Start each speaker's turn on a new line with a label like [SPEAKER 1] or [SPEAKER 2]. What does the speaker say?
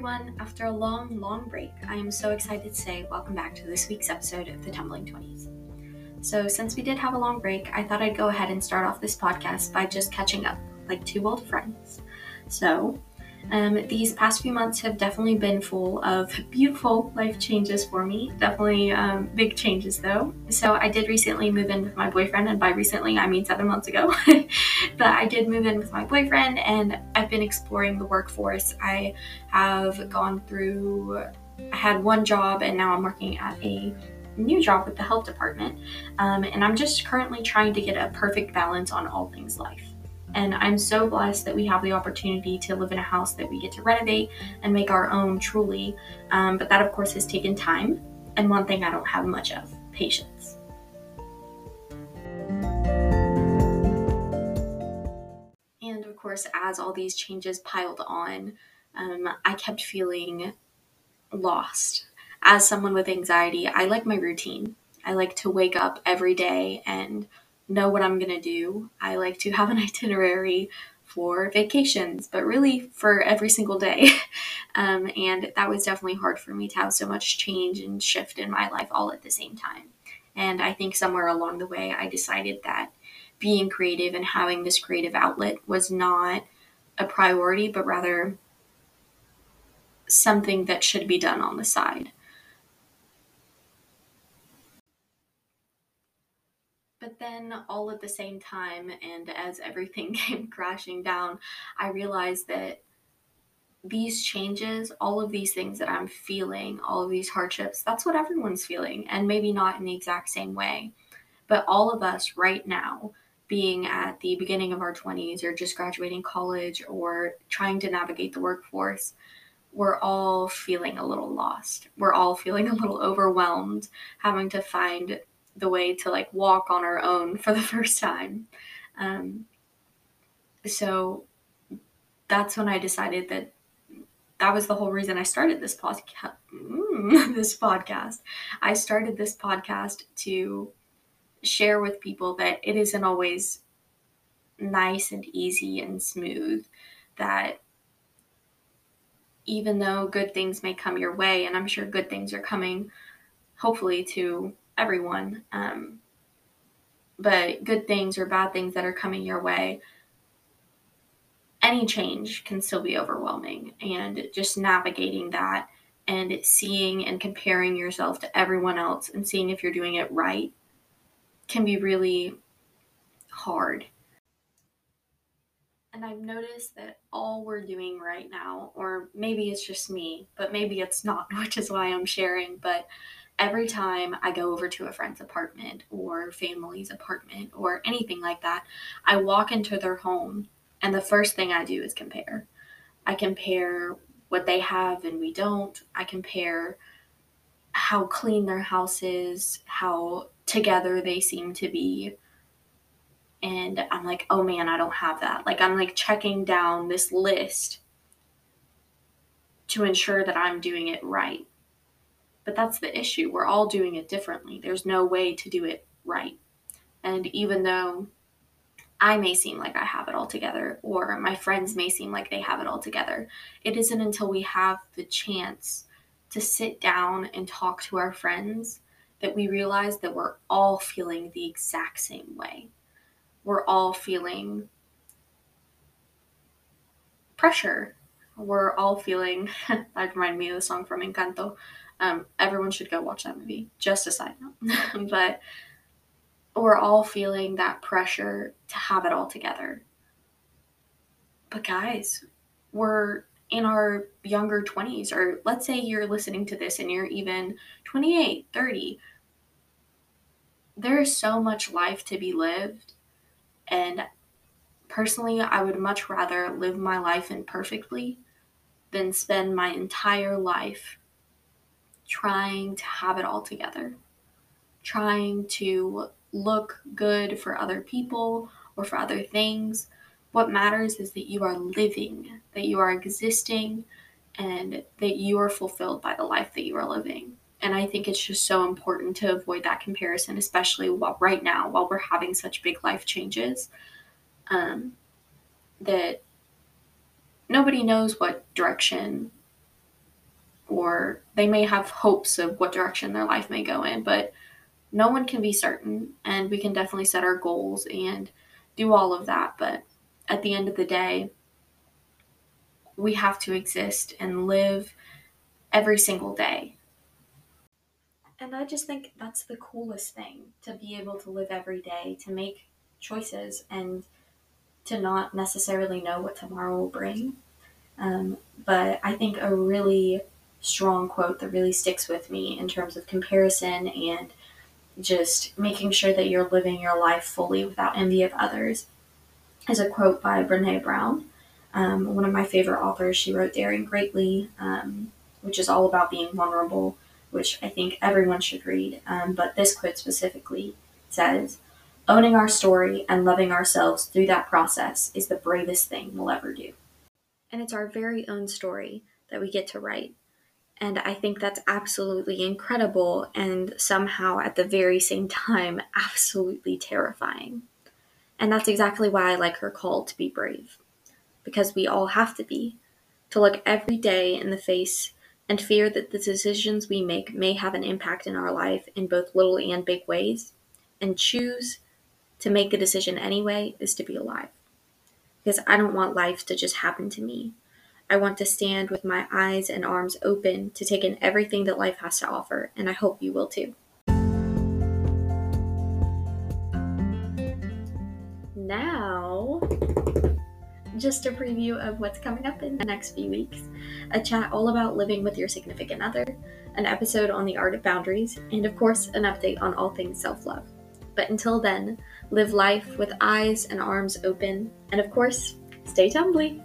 [SPEAKER 1] everyone. After a long, long break, I am so excited to say welcome back to this week's episode of the Tumbling 20s. So, since we did have a long break, I thought I'd go ahead and start off this podcast by just catching up like two old friends. So, um, these past few months have definitely been full of beautiful life changes for me. Definitely um, big changes though. So I did recently move in with my boyfriend, and by recently I mean seven months ago. but I did move in with my boyfriend, and I've been exploring the workforce. I have gone through. I had one job, and now I'm working at a new job with the health department. Um, and I'm just currently trying to get a perfect balance on all things life. And I'm so blessed that we have the opportunity to live in a house that we get to renovate and make our own truly. Um, but that, of course, has taken time. And one thing I don't have much of patience. And of course, as all these changes piled on, um, I kept feeling lost. As someone with anxiety, I like my routine. I like to wake up every day and know what I'm going to do. I like to have an itinerary for vacations, but really for every single day. Um, and that was definitely hard for me to have so much change and shift in my life all at the same time. And I think somewhere along the way, I decided that being creative and having this creative outlet was not a priority, but rather something that should be done on the side. But then, all at the same time, and as everything came crashing down, I realized that these changes, all of these things that I'm feeling, all of these hardships, that's what everyone's feeling, and maybe not in the exact same way. But all of us right now, being at the beginning of our 20s or just graduating college or trying to navigate the workforce, we're all feeling a little lost. We're all feeling a little overwhelmed, having to find the way to like walk on our own for the first time. Um, so that's when I decided that that was the whole reason I started this podcast. Mm, this podcast. I started this podcast to share with people that it isn't always nice and easy and smooth. That even though good things may come your way, and I'm sure good things are coming, hopefully, to everyone. Um, but good things or bad things that are coming your way, any change can still be overwhelming. And just navigating that and seeing and comparing yourself to everyone else and seeing if you're doing it right can be really hard. And I've noticed that all we're doing right now, or maybe it's just me, but maybe it's not, which is why I'm sharing, but every time I go over to a friend's apartment or family's apartment or anything like that, I walk into their home and the first thing I do is compare. I compare what they have and we don't. I compare how clean their house is, how together they seem to be. And I'm like, oh man, I don't have that. Like, I'm like checking down this list to ensure that I'm doing it right. But that's the issue. We're all doing it differently. There's no way to do it right. And even though I may seem like I have it all together, or my friends may seem like they have it all together, it isn't until we have the chance to sit down and talk to our friends that we realize that we're all feeling the exact same way. We're all feeling pressure. We're all feeling, that reminded me of the song from Encanto. Um, everyone should go watch that movie. Just a side note. but we're all feeling that pressure to have it all together. But guys, we're in our younger 20s, or let's say you're listening to this and you're even 28, 30. There is so much life to be lived. And personally, I would much rather live my life imperfectly than spend my entire life trying to have it all together, trying to look good for other people or for other things. What matters is that you are living, that you are existing, and that you are fulfilled by the life that you are living. And I think it's just so important to avoid that comparison, especially while right now, while we're having such big life changes, um, that nobody knows what direction or they may have hopes of what direction their life may go in, but no one can be certain. And we can definitely set our goals and do all of that. But at the end of the day, we have to exist and live every single day. And I just think that's the coolest thing to be able to live every day, to make choices, and to not necessarily know what tomorrow will bring. Um, but I think a really strong quote that really sticks with me in terms of comparison and just making sure that you're living your life fully without envy of others is a quote by Brene Brown, um, one of my favorite authors. She wrote Daring Greatly, um, which is all about being vulnerable, which I think everyone should read. Um, but this quote specifically says, Owning our story and loving ourselves through that process is the bravest thing we'll ever do. And it's our very own story that we get to write. And I think that's absolutely incredible and somehow at the very same time, absolutely terrifying. And that's exactly why I like her call to be brave. Because we all have to be. To look every day in the face and fear that the decisions we make may have an impact in our life in both little and big ways, and choose to make a decision anyway is to be alive. Because I don't want life to just happen to me. I want to stand with my eyes and arms open to take in everything that life has to offer, and I hope you will too. Now, just a preview of what's coming up in the next few weeks a chat all about living with your significant other, an episode on the art of boundaries, and of course, an update on all things self love. But until then, live life with eyes and arms open, and of course, stay tumbly.